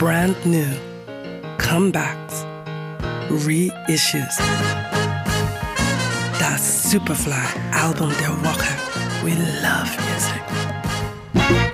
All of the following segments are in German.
brand new, comebacks, reissues. Das Superfly-Album der Woche. We love music.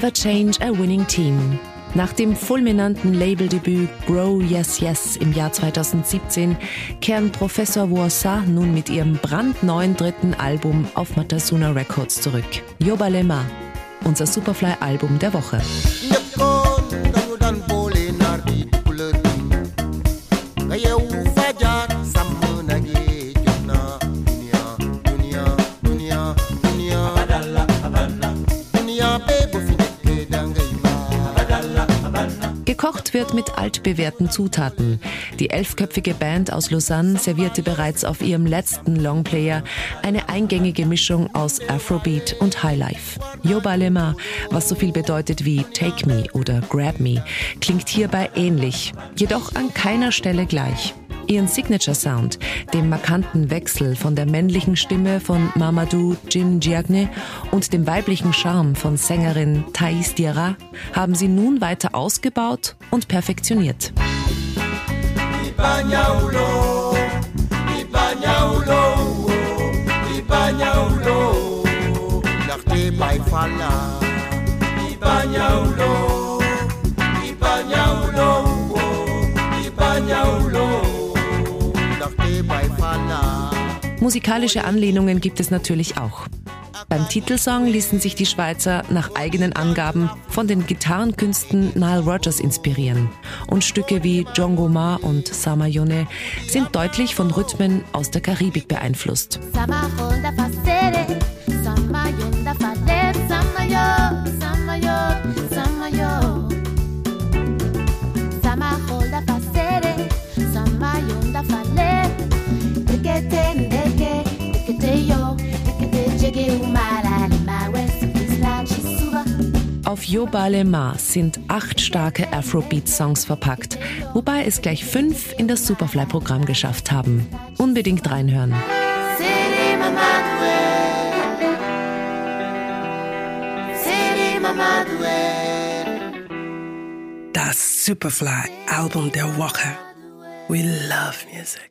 Never Change a Winning Team. Nach dem fulminanten Labeldebüt Grow Yes Yes im Jahr 2017 kehren Professor Warsa nun mit ihrem brandneuen dritten Album auf Matasuna Records zurück. Yobalema, unser Superfly-Album der Woche. Gekocht wird mit altbewährten Zutaten. Die elfköpfige Band aus Lausanne servierte bereits auf ihrem letzten Longplayer eine eingängige Mischung aus Afrobeat und Highlife. Yobalema, was so viel bedeutet wie Take Me oder Grab Me, klingt hierbei ähnlich, jedoch an keiner Stelle gleich. Ihren Signature Sound, dem markanten Wechsel von der männlichen Stimme von Mamadou Jim Giagne und dem weiblichen Charme von Sängerin Thais Diarra, haben sie nun weiter ausgebaut und perfektioniert. Ipanaulo, Ipanaulo, Ipanaulo, Ipanaulo, Musikalische Anlehnungen gibt es natürlich auch. Beim Titelsong ließen sich die Schweizer nach eigenen Angaben von den Gitarrenkünsten Nile Rodgers inspirieren. Und Stücke wie Djongo Ma und Samayone sind deutlich von Rhythmen aus der Karibik beeinflusst. Auf Yobale Ma sind acht starke Afrobeat-Songs verpackt, wobei es gleich fünf in das Superfly-Programm geschafft haben. Unbedingt reinhören. Das Superfly-Album der Woche. We love music.